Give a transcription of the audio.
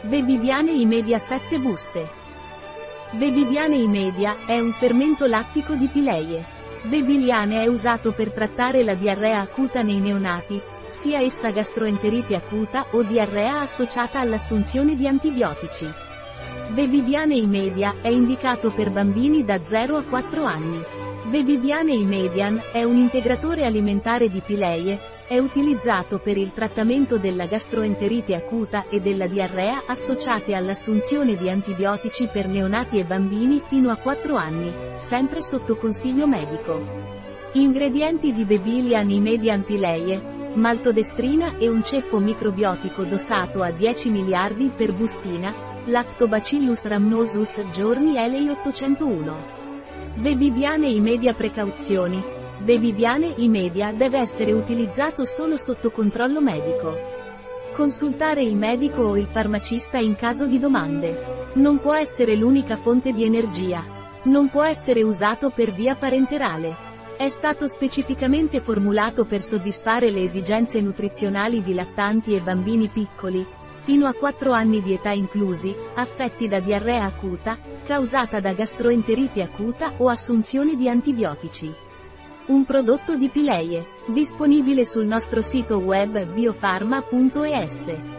Bebibiane Imedia 7 buste. Bebibiane Imedia è un fermento lattico di pileie. Bebiliane è usato per trattare la diarrea acuta nei neonati, sia essa gastroenterite acuta o diarrea associata all'assunzione di antibiotici. Bebibiane Imedia è indicato per bambini da 0 a 4 anni. Bebidiane Imedian è un integratore alimentare di pileie, è utilizzato per il trattamento della gastroenterite acuta e della diarrea associate all'assunzione di antibiotici per neonati e bambini fino a 4 anni, sempre sotto consiglio medico. Ingredienti di Bebilian Imedian Pileie maltodestrina e un ceppo microbiotico dosato a 10 miliardi per bustina, Lactobacillus rhamnosus giorni LA801. Beviviane i media precauzioni. Beviviane i media deve essere utilizzato solo sotto controllo medico. Consultare il medico o il farmacista in caso di domande. Non può essere l'unica fonte di energia. Non può essere usato per via parenterale. È stato specificamente formulato per soddisfare le esigenze nutrizionali di lattanti e bambini piccoli, fino a 4 anni di età inclusi, affetti da diarrea acuta, causata da gastroenterite acuta o assunzione di antibiotici. Un prodotto di Pileie, disponibile sul nostro sito web biofarma.es.